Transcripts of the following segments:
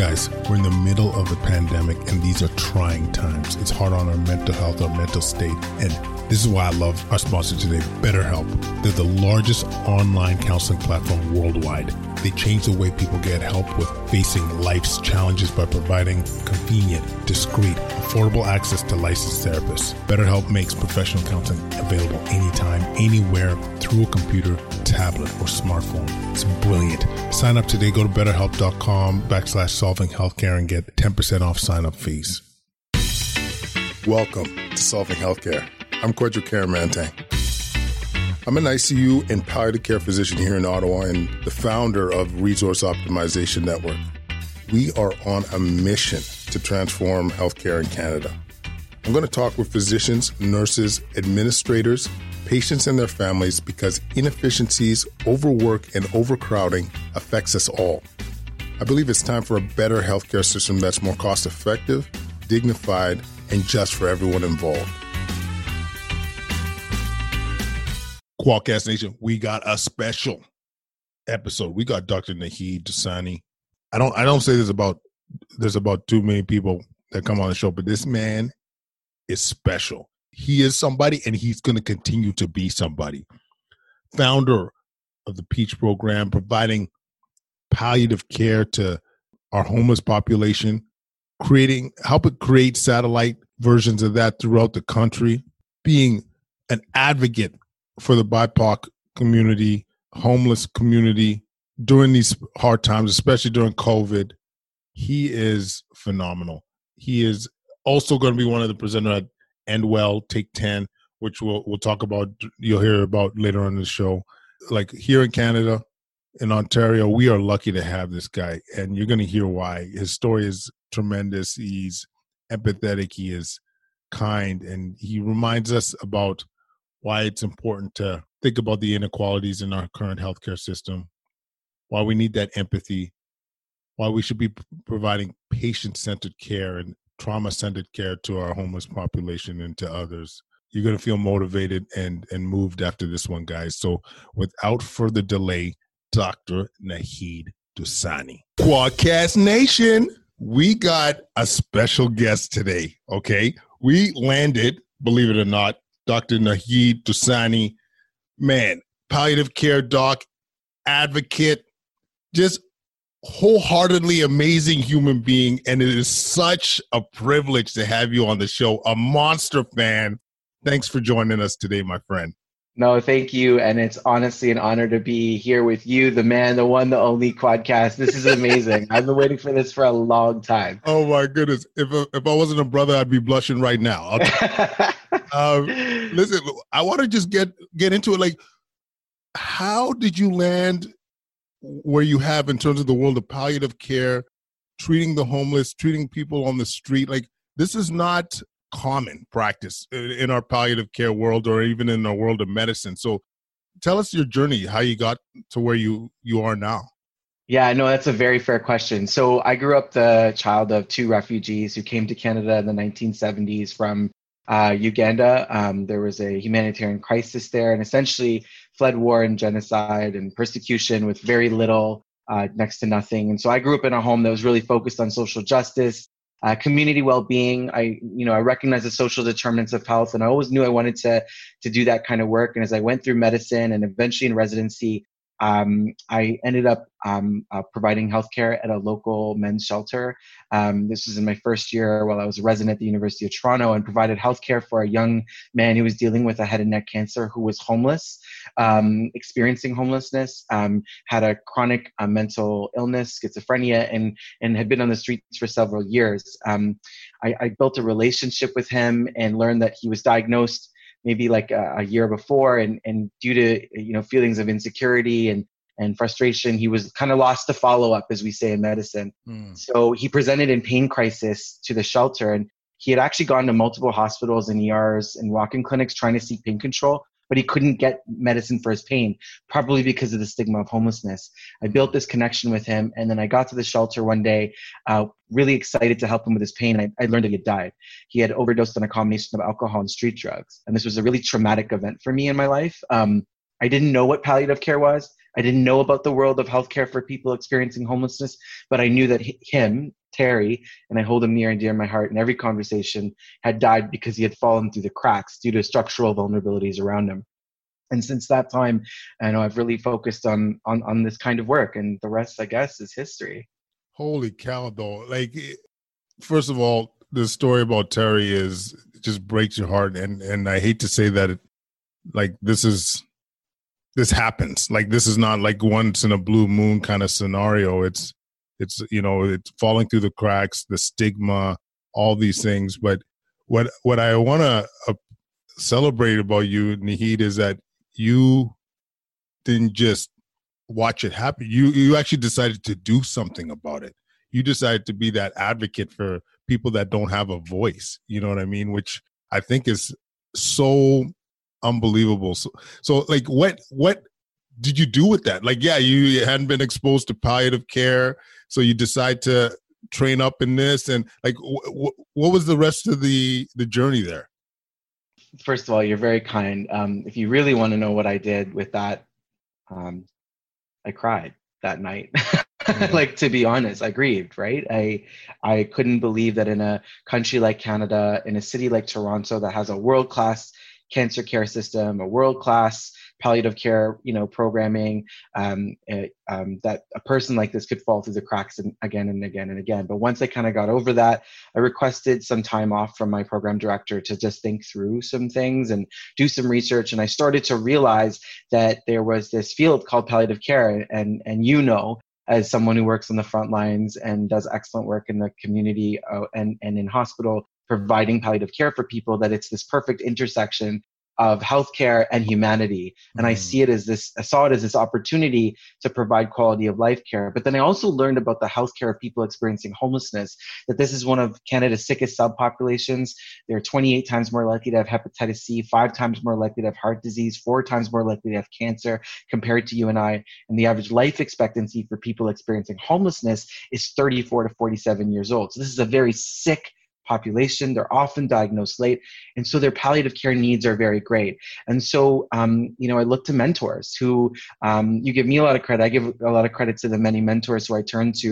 Guys, we're in the middle of a pandemic and these are trying times. It's hard on our mental health, our mental state. And this is why I love our sponsor today, BetterHelp. They're the largest online counseling platform worldwide. They change the way people get help with facing life's challenges by providing convenient, discreet, affordable access to licensed therapists. BetterHelp makes professional counseling available anytime, anywhere, through a computer, tablet, or smartphone. It's brilliant. Sign up today. Go to betterhelp.com backslash solving healthcare and get 10% off sign up fees. Welcome to Solving Healthcare. I'm Kwadwo Kyeremanteng. I'm an ICU and palliative care physician here in Ottawa and the founder of Resource Optimization Network. We are on a mission to transform healthcare in Canada. I'm going to talk with physicians, nurses, administrators, patients, and their families because inefficiencies, overwork, and overcrowding affects us all. I believe it's time for a better healthcare system that's more cost effective, dignified, and just for everyone involved. Kwadcast Nation, we got a special episode. We got Dr. Naheed Dosani. I don't I don't say this about there's about too many people that come on the show, but this man is special. He is somebody and he's going to continue to be somebody. Founder of the Peach program providing palliative care to our homeless population, creating helping create satellite versions of that throughout the country, being an advocate for the BIPOC community, homeless community during these hard times, especially during COVID. He is phenomenal. He is also going to be one of the presenters at End Well Take 10, which we'll we'll talk about you'll hear about later on the show. Like here in Canada, in Ontario, we are lucky to have this guy, and you're going to hear why. His story is tremendous. He's empathetic. He is kind, and he reminds us about why it's important to think about the inequalities in our current healthcare system, why we need that empathy, why we should be providing patient centered care and trauma centered care to our homeless population and to others. You're going to feel motivated and, and moved after this one, guys. So, without further delay, Dr. Naheed Dosani. Kwadcast Nation, we got a special guest today, okay? We landed, believe it or not, Dr. Naheed Dosani, man, palliative care doc, advocate, just wholeheartedly amazing human being. And it is such a privilege to have you on the show, a monster fan. Thanks for joining us today, my friend. No, thank you. And it's honestly an honor to be here with you, the man, the one, the only Kwadcast. This is amazing. I've been waiting for this for a long time. Oh my goodness. If, if I wasn't a brother, I'd be blushing right now. um, listen, I want to just get, get into it. Like, how did you land where you have in terms of the world of palliative care, treating the homeless, treating people on the street? Like, this is not common practice in our palliative care world or even in the world of medicine. So tell us your journey, how you got to where you you are now. Yeah, no, that's a very fair question. So I grew up the child of two refugees who came to Canada in the 1970s from uh, Uganda. Um, there was a humanitarian crisis there and essentially fled war and genocide and persecution with very little, uh, next to nothing. And so I grew up in a home that was really focused on social justice, uh, community well-being. I you know i recognize the social determinants of health and i always knew i wanted to to do that kind of work. And as i went through medicine and eventually in residency um, I ended up um, uh, providing healthcare at a local men's shelter. Um, this was in my first year while I was a resident at the University of Toronto and provided healthcare for a young man who was dealing with a head and neck cancer who was homeless, um, experiencing homelessness, um, had a chronic uh, mental illness, schizophrenia, and, and had been on the streets for several years. Um, I, I built a relationship with him and learned that he was diagnosed maybe like a, a year before and and due to you know feelings of insecurity and and frustration he was kind of lost to follow up as we say in medicine mm. so he presented in pain crisis to the shelter and he had actually gone to multiple hospitals and ers and walk-in clinics trying to seek pain control but he couldn't get medicine for his pain, probably because of the stigma of homelessness. I built this connection with him, and then I got to the shelter one day, uh, really excited to help him with his pain. I, I learned that he had died. He had overdosed on a combination of alcohol and street drugs, and this was a really traumatic event for me in my life. Um, I didn't know what palliative care was. I didn't know about the world of healthcare for people experiencing homelessness, but I knew that him, Terry, and I hold him near and dear in my heart and every conversation, had died because he had fallen through the cracks due to structural vulnerabilities around him. And since that time, I know I've really focused on on on this kind of work, and the rest, I guess, is history. Holy cow, though! Like, first of all, the story about Terry is just breaks your heart, and and I hate to say that, it, like this is this happens. Like this is not like once in a blue moon kind of scenario. It's it's you know it's falling through the cracks, the stigma, all these things. But what what I want to uh, celebrate about you, Naheed, is that you didn't just watch it happen. You you actually decided to do something about it. You decided to be that advocate for people that don't have a voice. You know what I mean? Which I think is so unbelievable. So, so like, what what did you do with that? Like, yeah, you hadn't been exposed to palliative care, so you decide to train up in this, and like, what was the rest of the the journey there? First of all, you're very kind. Um, if you really want to know what I did with that, um, I cried that night. Mm-hmm. like to be honest, I grieved, right? I I couldn't believe that in a country like Canada, in a city like Toronto that has a world-class cancer care system, a world-class palliative care, you know, programming, um, it, um, that a person like this could fall through the cracks and again and again and again. But once I kind of got over that, I requested some time off from my program director to just think through some things and do some research. And I started to realize that there was this field called palliative care, and and you know as someone who works on the front lines and does excellent work in the community uh, and, and in hospital providing palliative care for people that it's this perfect intersection of healthcare and humanity. And. I hmm. see it as this, I saw it as this opportunity to provide quality of life care. But then I also learned about the healthcare of people experiencing homelessness, that this is one of Canada's sickest subpopulations. They're 28 times more likely to have hepatitis C, five times more likely to have heart disease, four times more likely to have cancer compared to you and I. And the average life expectancy for people experiencing homelessness is 34 to 47 years old. So this is a very sick population. They're often diagnosed late, and so their palliative care needs are very great. And so, um, you know, I look to mentors who um, you give me a lot of credit. I give a lot of credit to the many mentors who I turn to,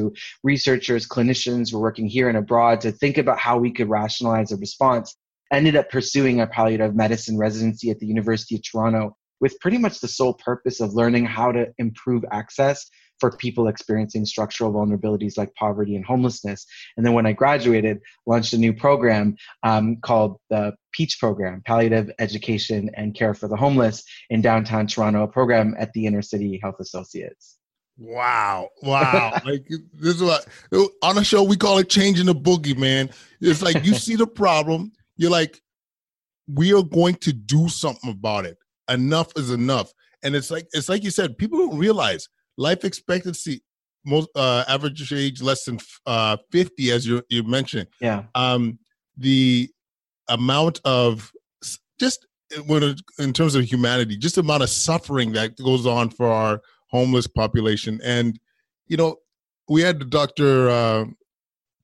researchers, clinicians who are working here and abroad to think about how we could rationalize a response. Ended up pursuing a palliative medicine residency at the University of Toronto with pretty much the sole purpose of learning how to improve access for people experiencing structural vulnerabilities like poverty and homelessness. And then when I graduated, launched a new program um, called the PEACH program, Palliative Education and Care for the Homeless in downtown Toronto, a program at the Inner City Health Associates. Wow. Wow. like this is what on a show we call it changing the boogie, man. It's like you see the problem, you're like, we are going to do something about it. Enough is enough. And it's like it's like you said, people don't realize life expectancy most uh, average age less than uh, 50 as you you mentioned. Yeah. Um the amount of just uh, when in terms of humanity just the amount of suffering that goes on for our homeless population. And you know we had the dr uh,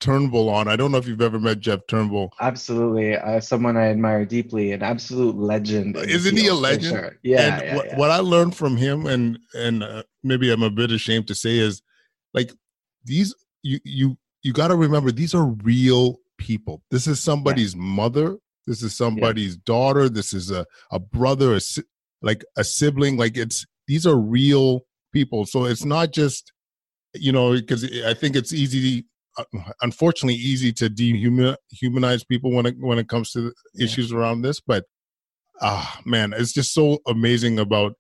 Turnbull on. I don't know if you've ever met Jeff Turnbull. Absolutely, uh, someone I admire deeply, an absolute legend. Isn't he a legend? Sure. Yeah, yeah, what, yeah, what, I learned from him, and and uh, maybe I'm a bit ashamed to say, is like these you you you got to remember these are real people. This is somebody's yeah. mother. This is somebody's daughter. This is a a brother, a like a sibling. Like it's these are real people. So it's not just you know because I think it's easy unfortunately easy to dehumanize people when it when it comes to issues yeah. around this but ah man it's just so amazing about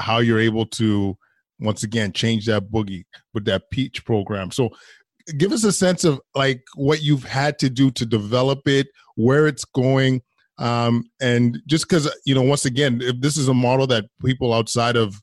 how you're able to once again change that boogie with that peach program so give us a sense of like what you've had to do to develop it where it's going um, and just because you know once again if this is a model that people outside of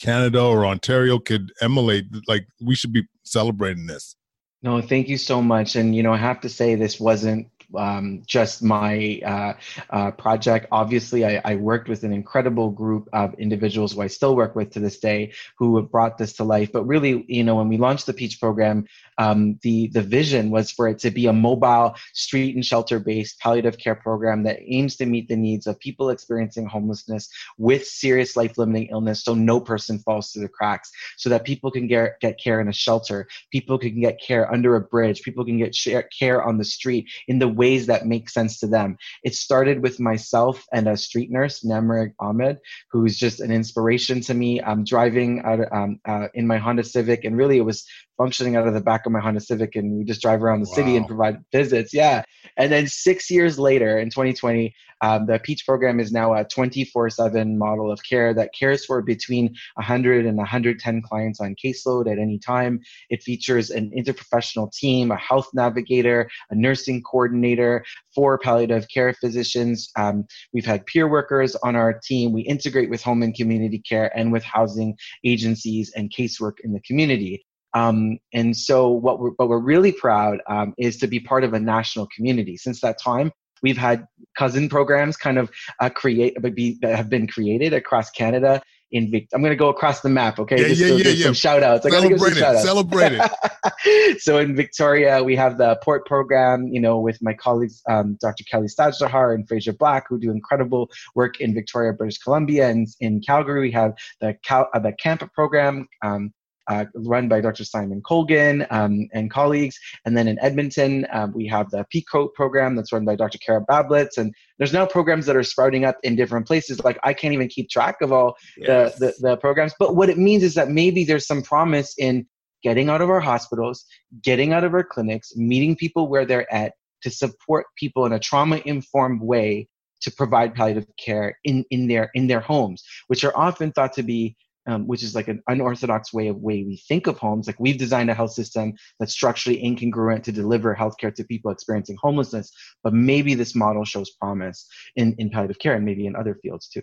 canada or ontario could emulate like we should be celebrating this no, thank you so much. And, you know, I have to say, this wasn't um, just my uh, uh, project. Obviously, I, I, worked with an incredible group of individuals who I still work with to this day who have brought this to life. But really, you know, when we launched the Peach program, um, the the vision was for it to be a mobile, street and shelter based palliative care program that aims to meet the needs of people experiencing homelessness with serious life limiting illness, so no person falls through the cracks, so that people can get get care in a shelter, people can get care under a bridge, people can get care on the street in the ways that make sense to them. It started with myself and a street nurse, Namrig Ahmed, who's just an inspiration to me. I'm driving out, um, uh, in my Honda Civic, and really it was functioning out of the back of my Honda Civic, and we just drive around the wow. city and provide visits. Yeah. And then six years later, in 2020, um, the Peach program is now a 24/7 model of care that cares for between 100 and 110 clients on caseload at any time. It features an interprofessional team, a health navigator, a nursing coordinator, four palliative care physicians. Um, we've had peer workers on our team. We integrate with home and community care and with housing agencies and casework in the community. Um, and so what we're, what we're really proud um, is to be part of a national community. Since that time, we've had cousin programs kind of uh, create but be, that have been created across Canada. In Vic- I'm going to go across the map, okay? Yeah, Just yeah, yeah, yeah. Some shout outs. I Celebrate give some shout outs. Celebrate it. so in Victoria, we have the port program, you know, with my colleagues, um, Dr. Kelli Stajduhar and Fraser Black, who do incredible work in Victoria, British Columbia. And in Calgary, we have the, Cal- uh, the CAMP program, um, uh, run by Dr. Simon Colgan um, and colleagues. And then in Edmonton, um, we have the PECOAT program that's run by Dr. Kara Bablitz. And there's now programs that are sprouting up in different places. Like I can't even keep track of all yes. the, the, the programs. But what it means is that maybe there's some promise in getting out of our hospitals, getting out of our clinics, meeting people where they're at to support people in a trauma informed way to provide palliative care in, in their in their homes, which are often thought to be um, which is like an unorthodox way of way we think of homes. Like we've designed a health system that's structurally incongruent to deliver healthcare to people experiencing homelessness. But maybe this model shows promise in, in palliative care and maybe in other fields too.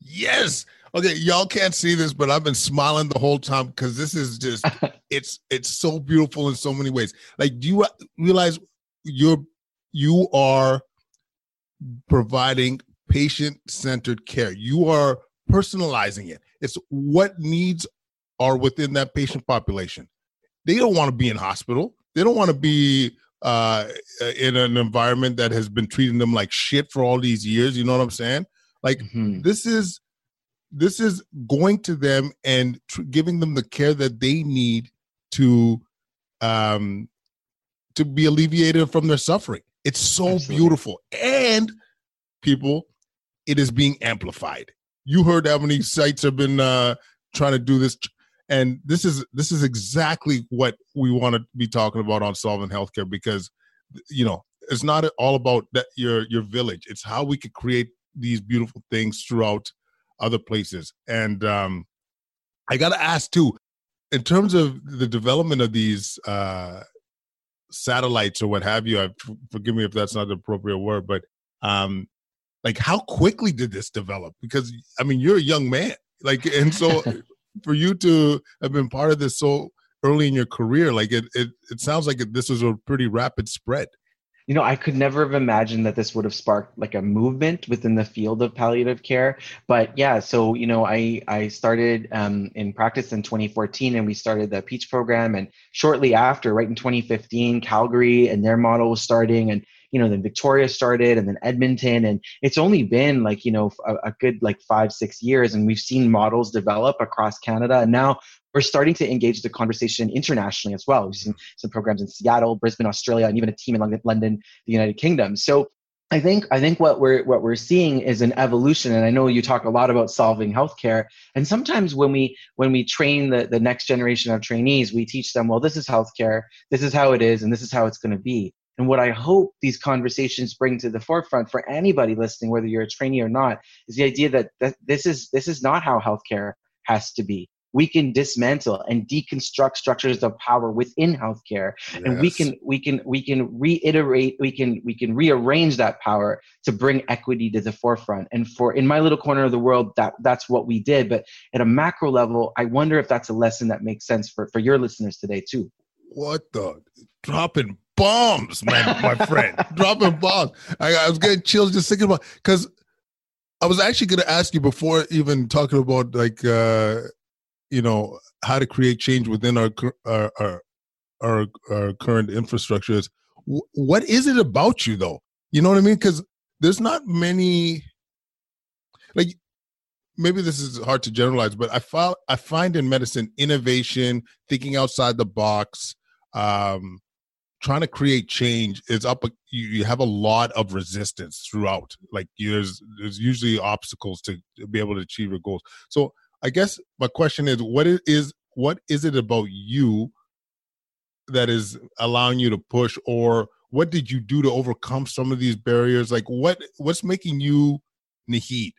Yes. Okay, y'all can't see this, but I've been smiling the whole time because this is just it's it's so beautiful in so many ways. Like, do you realize you're you are providing patient centered care? You are personalizing it. It's what needs are within that patient population. They don't want to be in hospital. They don't want to be uh, in an environment that has been treating them like shit for all these years. You know what I'm saying? Like mm-hmm. this is this is going to them and tr- giving them the care that they need to um to be alleviated from their suffering. It's so Absolutely. beautiful. And people, it is being amplified you heard how many sites have been uh, trying to do this and this is this is exactly what we want to be talking about on solving healthcare because you know it's not all about that your your village. It's how we could create these beautiful things throughout other places. And um i gotta ask too in terms of the development of these uh satellites or what have you I, forgive me if that's not the appropriate word but um like how quickly did this develop? Because i mean you're a young man. Like and so for you to have been part of this so early in your career like it it, it sounds like this was a pretty rapid spread. You know, I could never have imagined that this would have sparked like a movement within the field of palliative care. But yeah, so you know, I I started um, in practice in 2014, and we started the Peach program, and shortly after, right in 2015, Calgary and their model was starting, and you know then victoria started and then edmonton and it's only been like you know a, a, good like five six years and we've seen models develop across canada and now we're starting to engage the conversation internationally as well we've seen some programs in seattle brisbane australia and even a team in london, the united kingdom so I think I think what we're what we're seeing is an evolution, and I know you talk a lot about solving healthcare. And sometimes when we when we train the, the next generation of trainees, we teach them, well, this is healthcare, this is how it is, and this is how it's going to be. And what I hope these conversations bring to the forefront for anybody listening, whether you're a trainee or not, is the idea that, that this is this is not how healthcare has to be. We can dismantle and deconstruct structures of power within healthcare, yes. and we can we can we can reiterate we can we can rearrange that power to bring equity to the forefront. And for in my little corner of the world, that that's what we did. But at a macro level, I wonder if that's a lesson that makes sense for for your listeners today too. What the dropping bombs, man, my friend, dropping bombs. I, I, was getting chills just thinking about because I was actually going to ask you before even talking about like uh, you know how to create change within our our our, our, our current infrastructures. what is it about you though? You know what I mean? Because there's not many like maybe this is hard to generalize, but I find I find in medicine innovation, thinking outside the box, um, trying to create change is up. You, you have a lot of resistance throughout. Like there's there's usually obstacles to, be able to achieve your goals. So I guess my question is, what is what is it about you that is allowing you to push, or what did you do to overcome some of these barriers? Like what what's making you Naheed?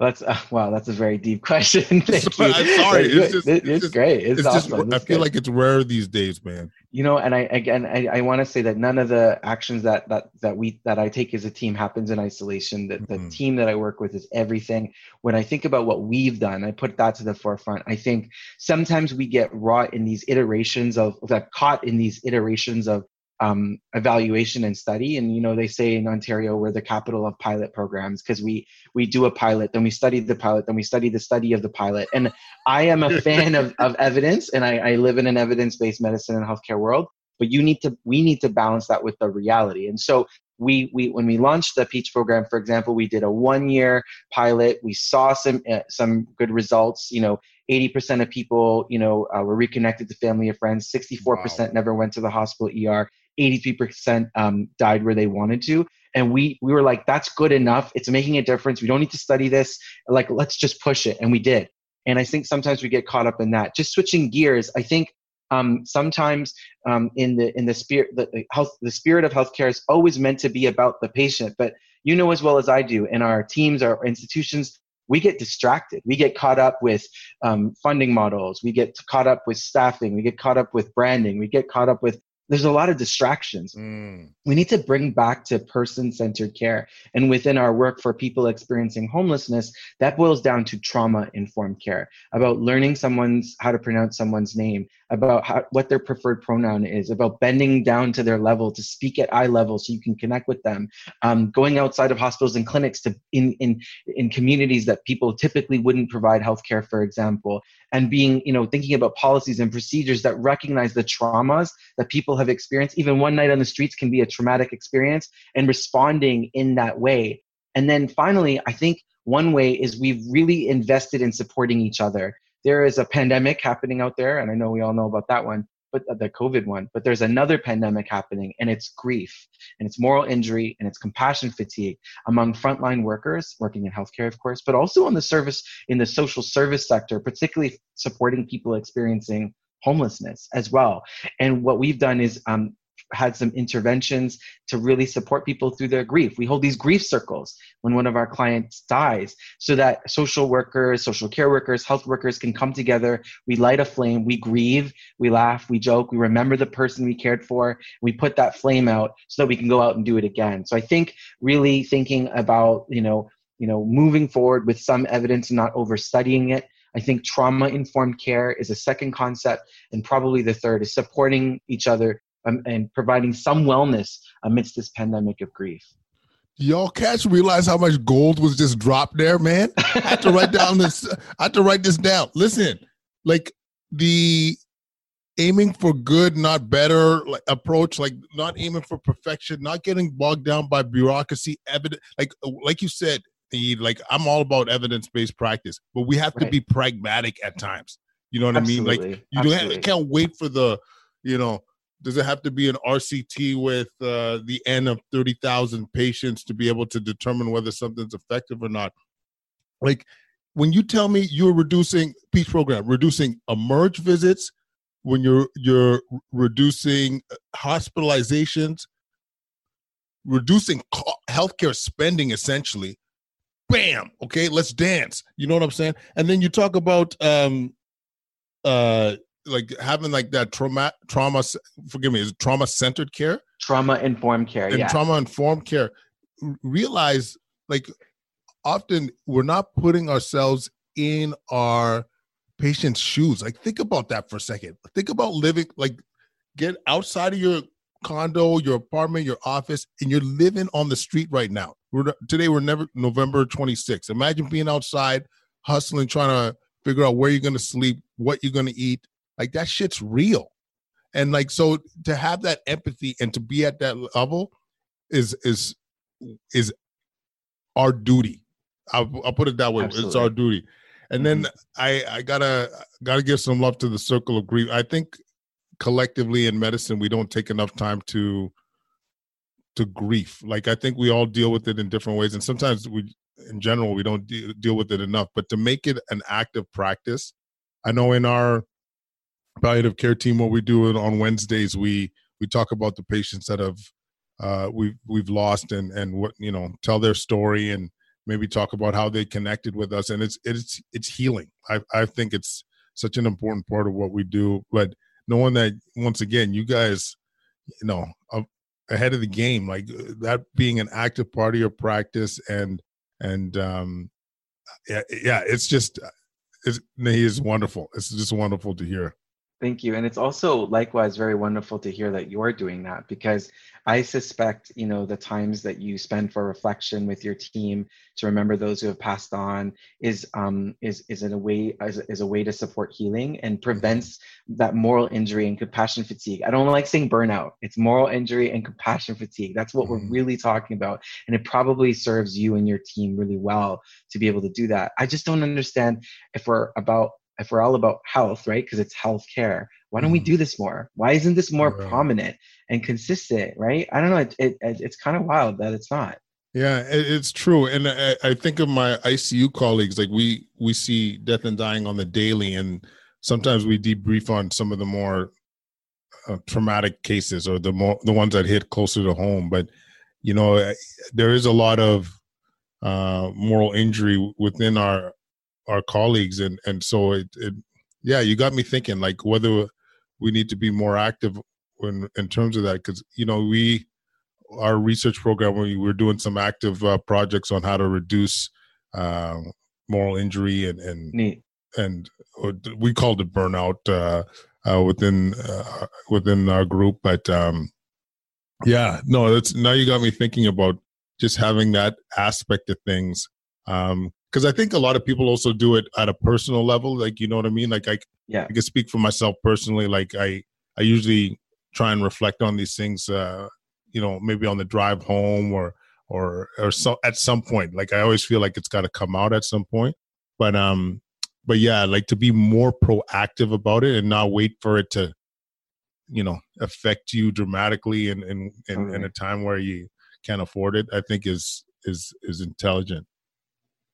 That's uh, wow. That's a very deep question. Thank you. I'm sorry. It's, just, it's, it's just, great. It's, it's awesome. Just, I feel good. like it's rare these days, man. You know, and I again, I, I want to say that none of the actions that that that we that I take as a team happens in isolation. That the mm-hmm. team that I work with is everything. When I think about what we've done, I put that to the forefront. I think sometimes we get wrought in these iterations of that caught in these iterations of um, evaluation and study. And you know, they say in Ontario we're the capital of pilot programs because we we do a pilot, then we study the pilot, then we study the study of the pilot. And I am a fan of, of evidence, and I, I live in an evidence-based medicine and healthcare world. But you need to we need to balance that with the reality. And so we, we when we launched the Peach program, for example, we did a one-year pilot. We saw some uh, some good results. You know, 80% of people, you know, uh, were reconnected to family or friends. 64% wow. never went to the hospital ER. 83% um, died where they wanted to. And we we were like that's good enough. It's making a difference. We don't need to study this. Like let's just push it. And we did. And i think sometimes we get caught up in that. Just switching gears i think um, sometimes um, in the in the spirit the health the spirit of healthcare is always meant to be about the patient. But you know as well as i do in our teams our institutions we get distracted. We get caught up with um, funding models. We get caught up with staffing. We get caught up with branding. We get caught up with there's a lot of distractions. Mm. We need to bring back to person centered care. And within our work for people experiencing homelessness, that boils down to trauma informed care about learning someone's how to pronounce someone's name, about how, what their preferred pronoun is, about bending down to their level to speak at eye level so you can connect with them, um, going outside of hospitals and clinics to in, in, in communities that people typically wouldn't provide healthcare, for example, and being, you know, thinking about policies and procedures that recognize the traumas that people have experienced. Even one night on the streets can be a traumatic experience and responding in that way. And then finally, I think one way is we've really invested in supporting each other there is a pandemic happening out there, and I know we all know about that one, but the COVID one. But there's another pandemic happening, and it's grief, and it's moral injury, and it's compassion fatigue among frontline workers working in healthcare, of course, but also in the service in the social service sector, particularly supporting people experiencing homelessness as well. And what we've done is um, had some interventions to really support people through their grief. We hold these grief circles when one of our clients dies so that social workers, social care workers, health workers can come together. We light a flame, we grieve, we laugh, we joke, we remember the person we cared for, we put that flame out so that we can go out and do it again. So I think really thinking about, you know, you know, moving forward with some evidence and not overstudying it. I think trauma informed care is a second concept, and probably the third is supporting each other um, and providing some wellness amidst this pandemic of grief. Y'all catch realize how much gold was just dropped there, man. I had to write down this. I had to write this down. Listen, like the aiming for good, not better like, approach, like not aiming for perfection, not getting bogged down by bureaucracy, evidence. Like like you said, the like I'm all about evidence based practice, but we have right. to be pragmatic at times. You know what Absolutely. I mean? Like you don't, can't wait for the, you know, does it have to be an RCT with uh, the N of 30,000 patients to be able to determine whether something's effective or not? Like when you tell me you're reducing Peach program, reducing emerge visits, when you're you're reducing uh, hospitalizations, reducing healthcare spending essentially. Bam. Okay, let's dance. You know what I'm saying? And then you talk about um uh like having like that trauma trauma forgive me is trauma centered care trauma informed care and yeah. trauma informed care realize like often we're not putting ourselves in our patient's shoes like think about that for a second think about living like get outside of your condo, your apartment, your office, and you're living on the street right now. We're, today we're never November 26th. Imagine being outside, hustling, trying to figure out where you're going to sleep, what you're going to eat. Like that shit's real. And like so to have that empathy and to be at that level is is is our duty. I'll, I'll put it that way. Absolutely. It's our duty. And then mm-hmm. I I gotta gotta give some love to the circle of grief. I think collectively in medicine we don't take enough time to to grief. Like I think we all deal with it in different ways, and sometimes we, in general, we don't de- deal with it enough. But to make it an active practice, I know in our palliative care team, what we do on Wednesdays, we we talk about the patients that have uh, we've we've lost and and what you know tell their story and maybe talk about how they connected with us and it's it's it's healing. I I think it's such an important part of what we do, but knowing that once again, you guys, you know, ahead of the game, like that being an active part of your practice and and um yeah, yeah it's just it's, he is wonderful. It's just wonderful to hear. Thank you. And it's also likewise very wonderful to hear that you're doing that because I suspect, you know, the times that you spend for reflection with your team to remember those who have passed on is um, is is in a way is, is a way to support healing and prevents that moral injury and compassion fatigue. I don't like saying burnout. It's moral injury and compassion fatigue. That's what mm-hmm. we're really talking about. And it probably serves you and your team really well to be able to do that. I just don't understand if we're about if we're all about health, right? Because it's health care. Why don't we mm-hmm. do this more? Why isn't this more prominent and consistent, right? I don't know. It, it, it's kind of wild that it's not. Yeah, it's true, and I, I, think of my ICU colleagues. Like we we see death and dying on the daily, and sometimes we debrief on some of the more uh, traumatic cases or the more the ones that hit closer to home. But you know, there is a lot of uh, moral injury within our our colleagues and and so it, it yeah you got me thinking like whether we need to be more active in in terms of that because you know we our research program we were doing some active uh, projects on how to reduce uh, moral injury and and Neat. and we called it burnout uh, uh, within uh, within our group but um, yeah no that's now you got me thinking about just having that aspect of things um, because I think a lot of people also do it at a personal level. Like you know what I mean. Like I, yeah, I can speak for myself personally. Like I, I usually try and reflect on these things. Uh, you know, maybe on the drive home or or or so at some point. Like I always feel like it's got to come out at some point. But um, but yeah, like to be more proactive about it and not wait for it to, you know, affect you dramatically in in in, mm-hmm. in a time where you can't afford it. I think is is is intelligent.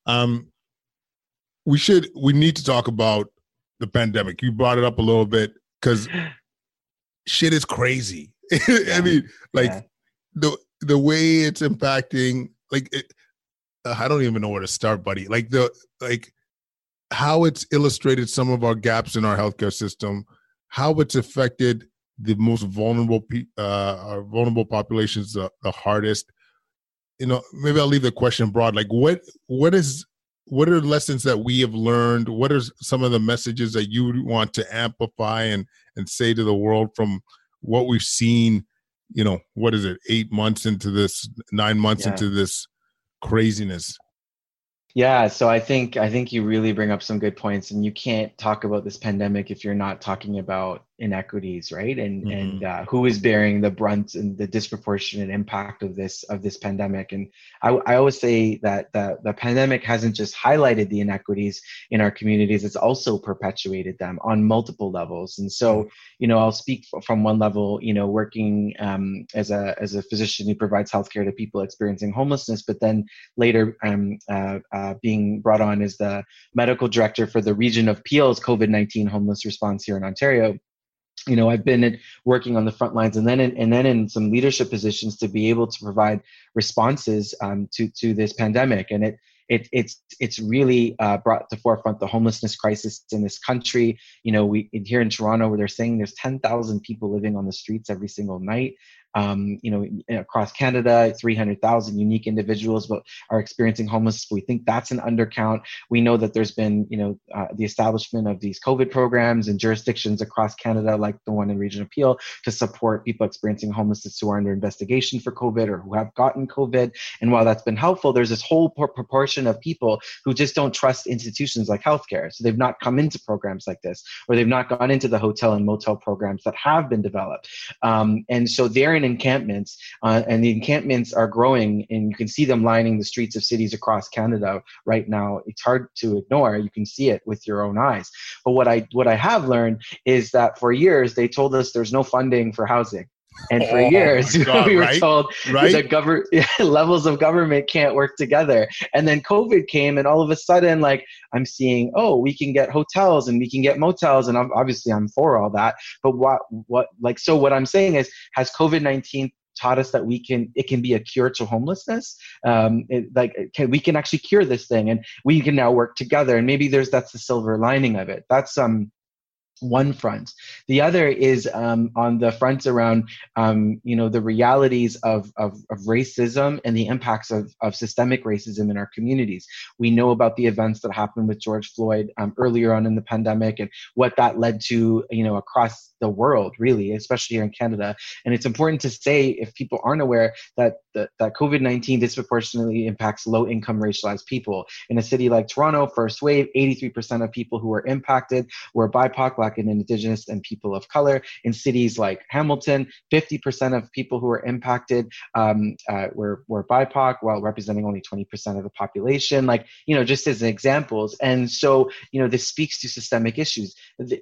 Um, we should we need to talk about the pandemic. You brought it up a little bit because shit is crazy. I mean, like yeah. the the way it's impacting, like it, uh, I don't even know where to start, buddy. Like the like how it's illustrated some of our gaps in our healthcare system, how it's affected the most vulnerable uh, our vulnerable populations the, the hardest you know maybe i'll leave the question broad. Like what what is what are lessons that we have learned? What are some of the messages that you want to amplify and and say to the world from what we've seen you know what is it eight months into this nine months yeah. into this craziness? Yeah, so I think I think you really bring up some good points, and you can't talk about this pandemic if you're not talking about inequities, right? And mm-hmm. and uh, who is bearing the brunt and the disproportionate impact of this of this pandemic? And I, I always say that the the pandemic hasn't just highlighted the inequities in our communities; it's also perpetuated them on multiple levels. And so, mm-hmm. you know, I'll speak from one level. You know, working um, as a as a physician who provides healthcare to people experiencing homelessness, but then later um, uh, uh, being brought on as the medical director for the region of Peel's COVID 19 homeless response here in Ontario. You know, I've been working on the front lines and then in, and then in some leadership positions to be able to provide responses um, to to this pandemic, and it it, it's it's really uh, brought to forefront the homelessness crisis in this country. You know, we here in Toronto, where they're saying there's 10,000 people living on the streets every single night. Um, you know, across Canada, 300,000 unique individuals are experiencing homelessness. We think that's an undercount. We know that there's been, you know, uh, the establishment of these COVID programs in jurisdictions across Canada, like the one in Region of Peel, to support people experiencing homelessness who are under investigation for COVID or who have gotten COVID. And while that's been helpful, there's this whole proportion of people who just don't trust institutions like healthcare. So they've not come into programs like this, or they've not gone into the hotel and motel programs that have been developed. Um, and so they're in encampments, uh, and the encampments are growing, and you can see them lining the streets of cities across Canada right now. It's hard to ignore. You can see it with your own eyes. But what I what I have learned is that for years they told us there's no funding for housing. And for oh years, God, we were right? told right? that levels of government can't work together. And then COVID came, and all of a sudden, like I'm seeing, oh, we can get hotels and we can get motels, and I'm, obviously I'm for all that. But what, what, like, so what I'm saying is, has COVID nineteen taught us that we can it can be a cure to homelessness um, it, like can, we can actually cure this thing and we can now work together and maybe there's that's the silver lining of it that's um one front. The other is um, on the fronts around, um, you know, the realities of, of, of, racism and the impacts of, of systemic racism in our communities. We know about the events that happened with George Floyd um, earlier on in the pandemic and what that led to, you know, across the world, really, especially here in Canada. And it's important to say, if people aren't aware, that that, that COVID 19 disproportionately impacts low income racialized people. In a city like Toronto, first wave, 83% of people who were impacted were BIPOC, Black and Indigenous, and people of color. In cities like Hamilton, 50% of people who were impacted um, uh, were, were BIPOC, while representing only 20% of the population. Like, you know, just as examples. And so, you know, this speaks to systemic issues. The,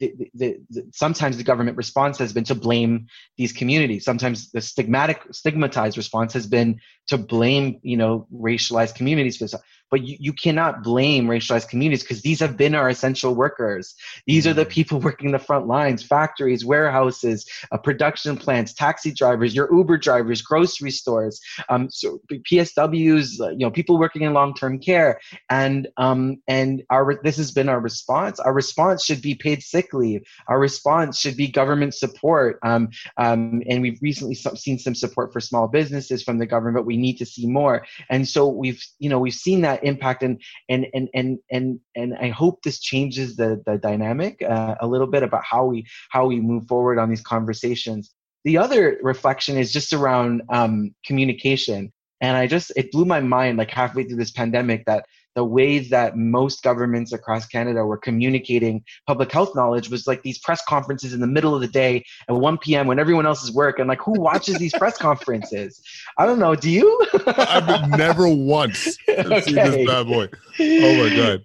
the, the, the, sometimes the government response has been to blame these communities. Sometimes the stigmatic, stigmatized response has been to blame, you know, racialized communities for this but you, you cannot blame racialized communities because these have been our essential workers. These are the mm. people working the front lines, factories, warehouses, uh, production plants, taxi drivers, your Uber drivers, grocery stores, um, so PSWs, uh, you know, people working in long-term care, and um, and our this has been our response. Our response should be paid sick leave. Our response should be government support. Um, um, and we've recently seen some support for small businesses from the government, but we need to see more. And so we've you know we've seen that that impact and and and and and and I hope this changes the the dynamic uh, a little bit about how we how we move forward on these conversations. The other reflection is just around um, communication, and I just it blew my mind like halfway through this pandemic that the way that most governments across Canada were communicating public health knowledge was like these press conferences in the middle of the day at 1 p.m. when everyone else is work. And like, who watches these press conferences? I don't know. Do you? I've never once okay. seen this bad boy. Oh my god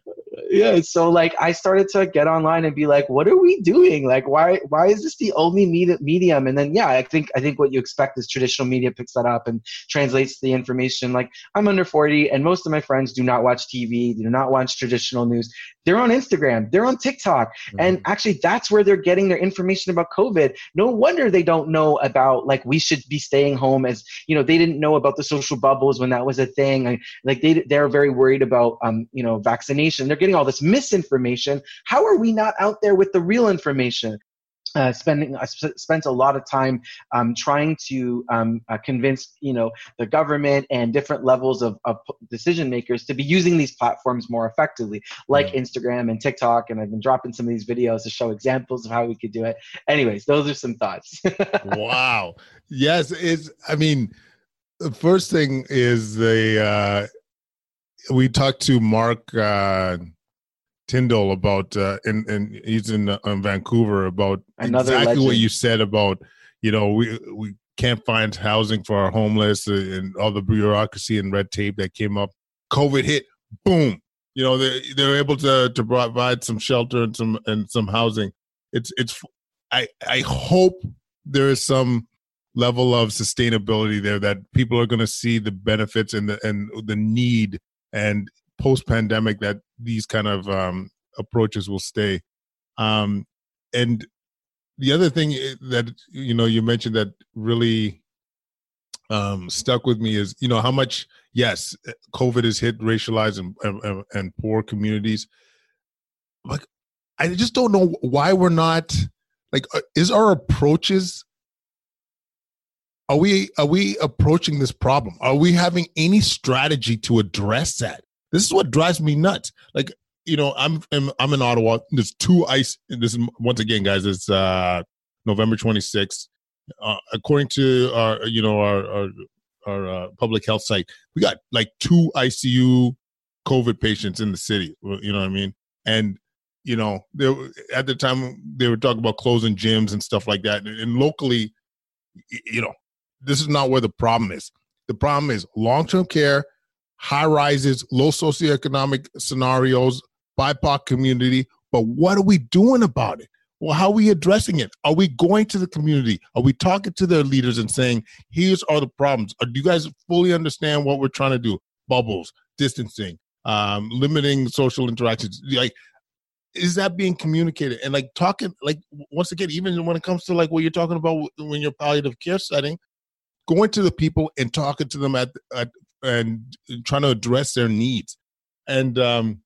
yeah. So like i started to get online and be like what are we doing? Like why why is this the only medium? And then yeah i think i think what you expect is traditional media picks that up and translates the information. Like i'm under 40 and most of my friends do not watch tv do not watch traditional news. They're on instagram they're on tiktok. Mm-hmm. and actually that's where they're getting their information about covid. No wonder they don't know about like we should be staying home as you know they didn't know about the social bubbles when that was a thing. Like they they're very worried about um you know vaccination. They're getting all this misinformation. How are we not out there with the real information? Uh, spending I sp- spent a lot of time um, trying to um, uh, convince you know the government and different levels of, of, decision makers to be using these platforms more effectively, like. Instagram and TikTok. And I've been dropping some of these videos to show examples of how we could do it. Anyways, those are some thoughts. wow. Yes, it's. I mean, the first thing is the. Uh, we talked to Mark. Uh, Tyndall about, uh, and and he's in, uh, in Vancouver about Another exactly legend. what you said about, you know, we we can't find housing for our homeless uh, and all the bureaucracy and red tape that came up. COVID hit, boom. You know, they they're able to to provide some shelter and some and some housing. It's it's. I I hope there is some level of sustainability there that people are going to see the benefits and the and the need and post pandemic that these kind of um, approaches will stay. Um, and the other thing eh, that you know you mentioned that really um, stuck with me is you know how much yes eh, COVID has hit racialized and, and, and poor communities. Like I just don't know why we're not like uh, is our approaches are we are we approaching this problem? Are we having any strategy to address that? This is what drives me nuts. Like you know, I'm I'm, I'm in Ottawa. There's two ice. This is once again, guys. It's uh, November 26th. Uh, according to our you know our our, our uh, public health site, we got like two ICU COVID patients in the city. You know what I mean? And you know, they, at the time they were talking about closing gyms and stuff like that. And locally, you know, this is not where the problem is. The problem is long term care, high rises, low socioeconomic scenarios, BIPOC community. But what are we doing about it? Well, how are we addressing it? Are we going to the community? Are we talking to their leaders and saying, here's all the problems? do you guys fully understand what we're trying to do? Bubbles, distancing, um, limiting social interactions. Like, is that being communicated? And like talking, like once again, even when it comes to like what you're talking about when you're palliative care setting, going to the people and talking to them at, at and trying to address their needs. And um,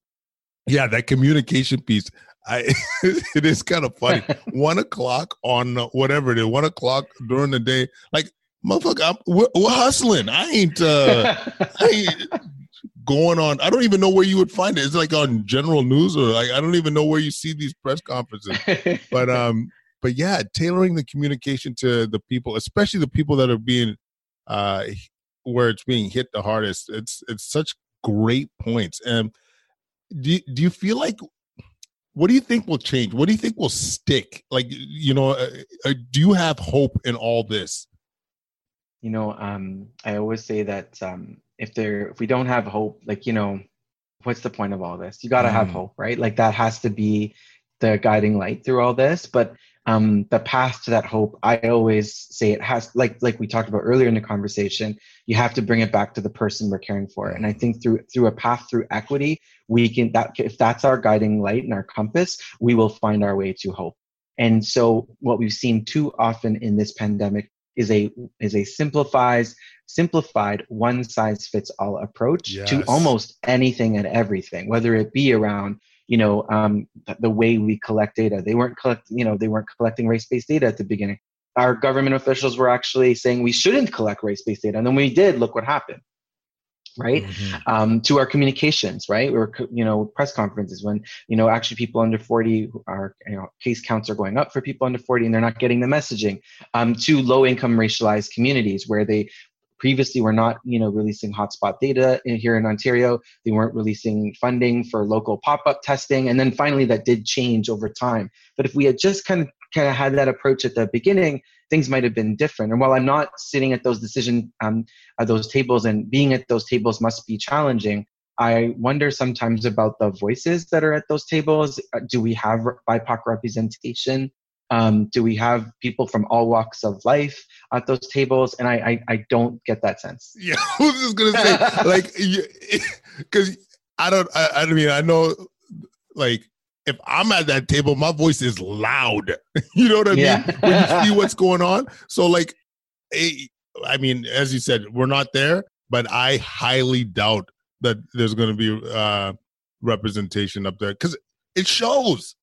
yeah, that communication piece. I it is kind of funny. one o'clock on whatever it is, one o'clock during the day. Like motherfucker, I'm, we're, we're hustling. I ain't. Uh, I ain't going on. I don't even know where you would find it. It's like on general news or like I don't even know where you see these press conferences. but um, but yeah, tailoring the communication to the people, especially the people that are being uh where it's being hit the hardest. It's it's such great points. And do you, do you feel like what do you think will change? What do you think will stick? Like you know, uh, uh, do you have hope in all this? You know, um, I always say that um, if there if we don't have hope, like you know, what's the point of all this? You got to mm. have hope, right? Like that has to be the guiding light through all this. But um, the path to that hope i always say it has like like we talked about earlier in the conversation you have to bring it back to the person we're caring for and i think through through a path through equity we can that if that's our guiding light and our compass we will find our way to hope and so what we've seen too often in this pandemic is a is a simplifies simplified one size fits all approach yes. to almost anything and everything whether it be around you know um, the way we collect data. They weren't collect you know they weren't collecting race-based data at the beginning. Our government officials were actually saying we shouldn't collect race-based data and then we did look what happened right? Mm-hmm. um, to our communications right? Or you know press conferences when you know actually people under 40 are you know case counts are going up for people under 40 and they're not getting the messaging um, to low income racialized communities where they previously we were not you know releasing hotspot data in, here in ontario they weren't releasing funding for local pop-up testing and then finally that did change over time but if we had just kind of kind of had that approach at the beginning things might have been different and while i'm not sitting at those decision um, at those tables and being at those tables must be challenging I wonder sometimes about the voices that are at those tables. Uh, do we have BIPOC representation? Um, do we have people from all walks of life at those tables? And I, I, I don't get that sense. Yeah, I was just gonna say, like, because I don't, I, I mean, I know, like, if I'm at that table, my voice is loud. you know what I yeah. mean? When you see what's going on. So, like, I mean, as you said, we're not there, but I highly doubt that there's going to be uh, representation up there because it shows.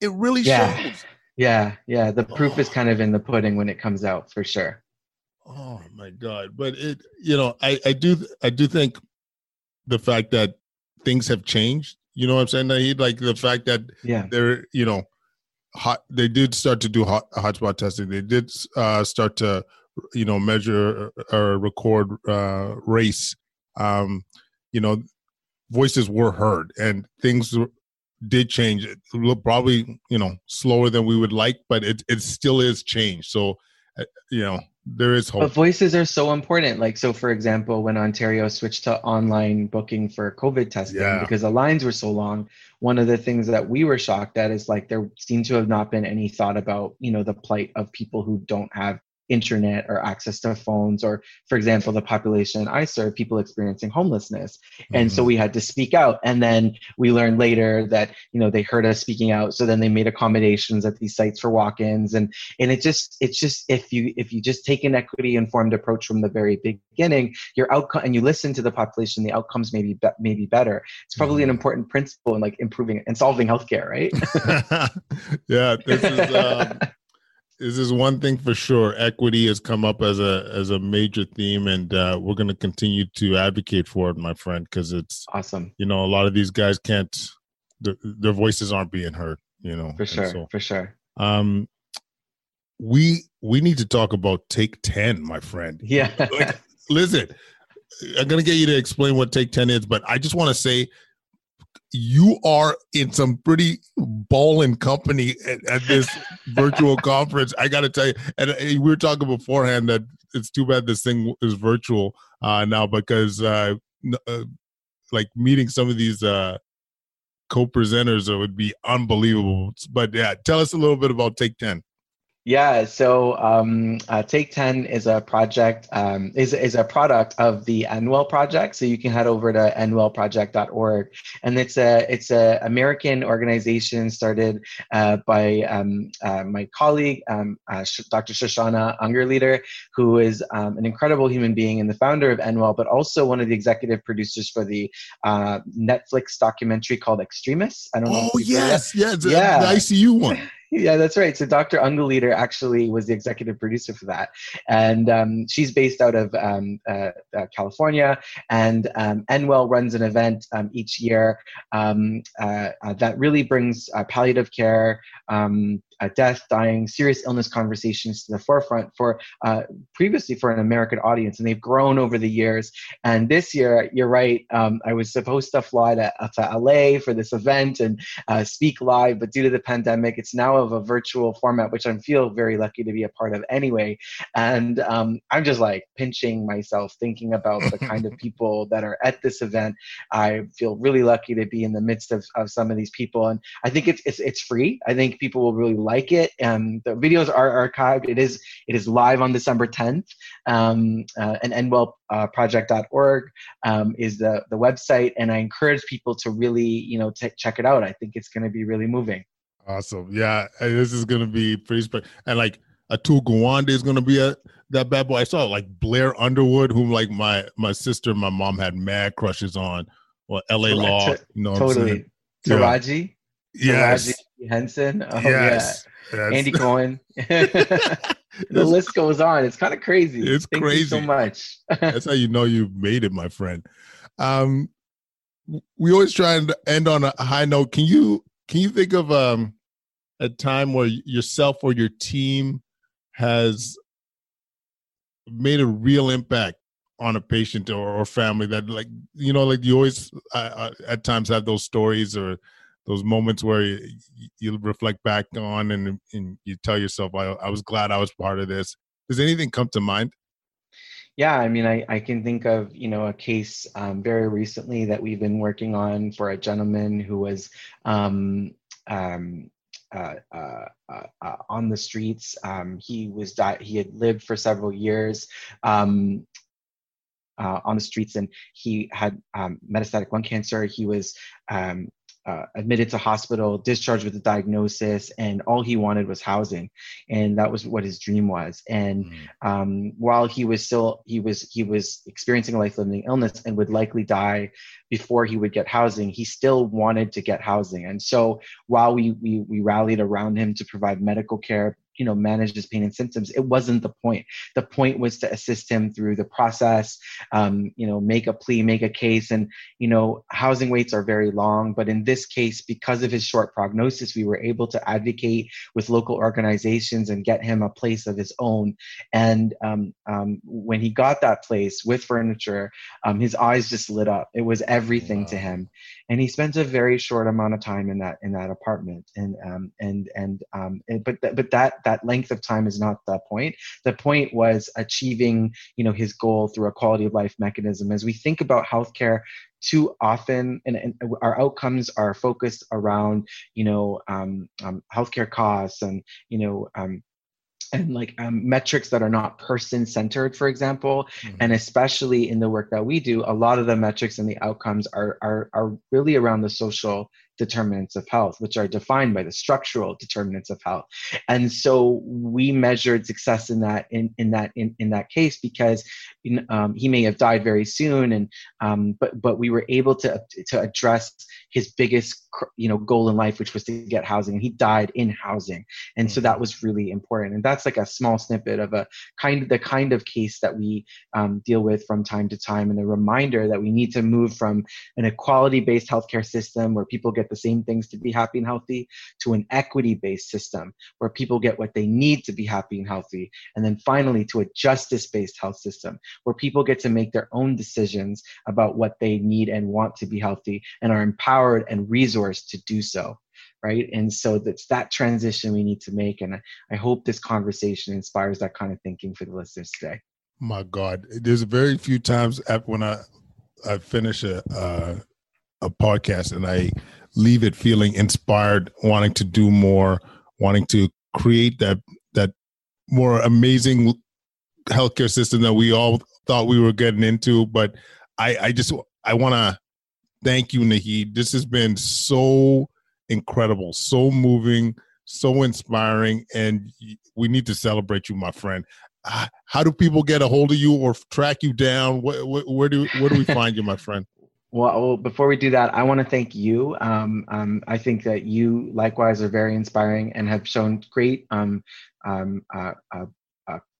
It really yeah. shows. Yeah, yeah. The proof oh. is kind of in the pudding when it comes out, for sure. Oh my god! But it, you know, I I do I do think the fact that things have changed. You know what I'm saying? He like the fact that yeah, they're you know, hot. They did start to do hot hotspot testing. They did uh, start to you know measure or record uh, race. Um, you know, voices were heard and things did change. It probably you know slower than we would like, but it it still is change. So uh, you know there is hope. But voices are so important. Like so, for example, when Ontario switched to online booking for COVID testing yeah. because the lines were so long, one of the things that we were shocked at is like there seemed to have not been any thought about you know the plight of people who don't have internet or access to phones or for example the population i serve people experiencing homelessness. And mm-hmm. so we had to speak out. And then we learned later that you know they heard us speaking out. So then they made accommodations at these sites for walk-ins. And and it just it's just if you if you just take an equity informed approach from the very beginning your outcome and you listen to the population the outcomes may be, be maybe better. It's probably mm-hmm. an important principle in like improving and solving healthcare right? Yeah this is um, this is one thing for sure. Equity has come up as a as a major theme, and uh, we're going to continue to advocate for it, my friend, because it's awesome. You know, a lot of these guys can't; their, their voices aren't being heard. You know, for sure, so, for sure. Um, we we need to talk about Take Ten, my friend. Yeah. like, listen, I'm gonna get you to explain what Take Ten is, but I just want to say you are in some pretty balling company at, at this virtual conference. I got to tell you, and we were talking beforehand that it's too bad this thing is virtual uh, now because uh, uh, like meeting some of these uh, co-presenters would be unbelievable. But yeah, tell us a little bit about Take Ten. Yeah, so um, uh, Take 10 is a project, um, is, is a product of the End Well project. So you can head over to endwellproject.org. And it's a, it's a American organization started uh, by um, uh, my colleague, um, uh, Dr. Shoshana Ungerleider, who is um, an incredible human being and the founder of End Well, but also one of the executive producers for the uh, Netflix documentary called Extremis. I don't know. Oh, yes, yes, yeah. the ICU one. Yeah, that's right. So Dr. Ungerleider actually was the executive producer for that, and um, she's based out of um, uh, uh, California. And um, End Well runs an event um, each year um, uh, uh, that really brings uh, palliative care, um, uh, death, dying, serious illness conversations to the forefront for uh, previously for an American audience, and they've grown over the years. And this year, you're right, um, I was supposed to fly to, to LA for this event and uh, speak live, but due to the pandemic, it's now of a virtual format, which I feel very lucky to be a part of anyway. And um, I'm just like pinching myself thinking about the kind of people that are at this event. I feel really lucky to be in the midst of, of some of these people, and I think it's it's, it's free. I think people will really like it. Um, the videos are archived. It is it is live on December 10th. Um, uh, and endwellproject.org uh, um, is the the website, and I encourage people to really you know t- check it out. I think it's going to be really moving. Awesome. Yeah, this is going to be pretty special. And like Atul Gawande is going to be a that bad boy. I saw like Blair Underwood, whom like my my sister, my mom had mad crushes on. Well, L.A. Law, you know, totally. Taraji. Yes. Henson. Oh yes. yeah. Andy Cohen. the list goes on. It's kind of crazy. It's Thank crazy. so much. That's how you know you've made it, my friend. Um, we always try and end on a high note. Can you can you think of um a time where yourself or your team has made a real impact on a patient or, or family that like you know like you always uh, uh at times have those stories or those moments where you, you reflect back on and, and you tell yourself, I, I was glad I was part of this. Does anything come to mind? Yeah, I mean, I, I can think of, you know, a case um, very recently that we've been working on for a gentleman who was um, um, uh, uh, uh, uh on the streets. Um, he was di- he had lived for several years um, uh, on the streets, and he had um, metastatic lung cancer. He was uh, admitted to hospital, discharged with a diagnosis, and all he wanted was housing, and that was what his dream was. And mm. um, while he was still he was he was experiencing a life-limiting illness and would likely die before he would get housing, he still wanted to get housing. And so while we we, we rallied around him to provide medical care, you know manage his pain and symptoms. It wasn't the point. The point was to assist him through the process um, you know make a plea make a case. And you know housing waits are very long. But in this case because of his short prognosis we were able to advocate with local organizations and get him a place of his own. And um, um, when he got that place with furniture um, his eyes just lit up. It was everything wow. to him and he spends a very short amount of time in that in that apartment. And um, and and um, but th- but that that length of time is not the point. The point was achieving you know his goal through a quality of life mechanism. As we think about healthcare too often and, and, our outcomes are focused around you know um, um, healthcare costs and you know um, and like um, metrics that are not person centered for example mm-hmm. and especially in the work that we do a lot of the metrics and the outcomes are, are are really around the social determinants of health, which are defined by the structural determinants of health. And so we measured success in that in, in that in, in that case because um, he may have died very soon, and um, but but we were able to to address his biggest you know goal in life, which was to get housing, and he died in housing, and so that mm-hmm. was really important. And that's like a small snippet of a kind of the kind of case that we um, deal with from time to time, and a reminder that we need to move from an equality based healthcare system where people get the same things to be happy and healthy to an equity based system where people get what they need to be happy and healthy, and then finally to a justice based health system where people get to make their own decisions about what they need and want to be healthy and are empowered and resourced to do so right? And so that's that transition we need to make and i hope this conversation inspires that kind of thinking for the listeners today. My god. There's very few times when i i finish a uh, a podcast and i leave it feeling inspired wanting to do more wanting to create that that more amazing healthcare system that we all thought we were getting into. But I, I just I want to thank you, Naheed. This has been so incredible, so moving, so inspiring, and we need to celebrate you, my friend. How do people get a hold of you or track you down? Where, where do where do we find you, my friend? Well, before we do that, I want to thank you. Um, um, I think that you likewise are very inspiring and have shown great um, um uh, uh,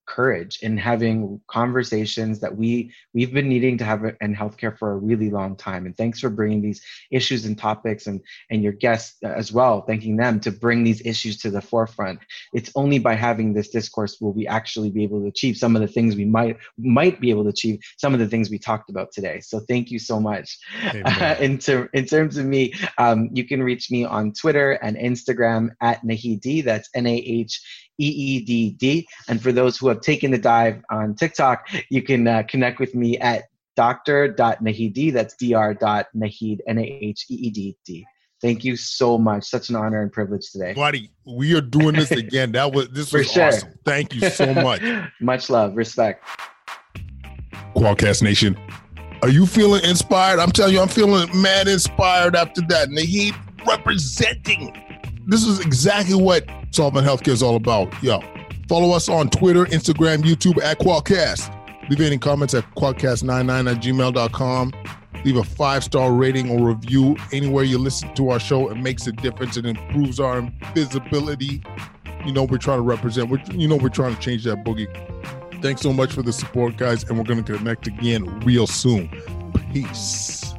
courage in having conversations that we we've been needing to have in healthcare for a really long time. And thanks for bringing these issues and topics and and your guests as well thanking them to bring these issues to the forefront. It's only by having this discourse will we actually be able to achieve some of the things we might might be able to achieve some of the things we talked about today. So thank you so much. Uh, in, ter- in terms of me um, you can reach me on twitter and instagram at nahid that's n-a-h EEDD. And for those who have taken the dive on TikTok, you can uh, connect with me at dr.nahid. That's dr.nahid, N-A-H-E-E-D-D. Thank you so much. Such an honor and privilege today. Buddy, we are doing this again. That was this was sure. awesome. Thank you so much. much love, respect. Kwadcast Nation, are you feeling inspired? I'm telling you, I'm feeling mad inspired after that. Naheed representing this is exactly what Solving Healthcare is all about. Yo, follow us on Twitter, Instagram, YouTube at Kwadcast. Leave any comments at kwadcast99 at gmail.com. Leave a five star rating or review anywhere you listen to our show. It makes a difference. It improves our visibility. You know, we're trying to represent, we're, you know, we're trying to change that boogie. Thanks so much for the support, guys. And we're going to connect again real soon. Peace.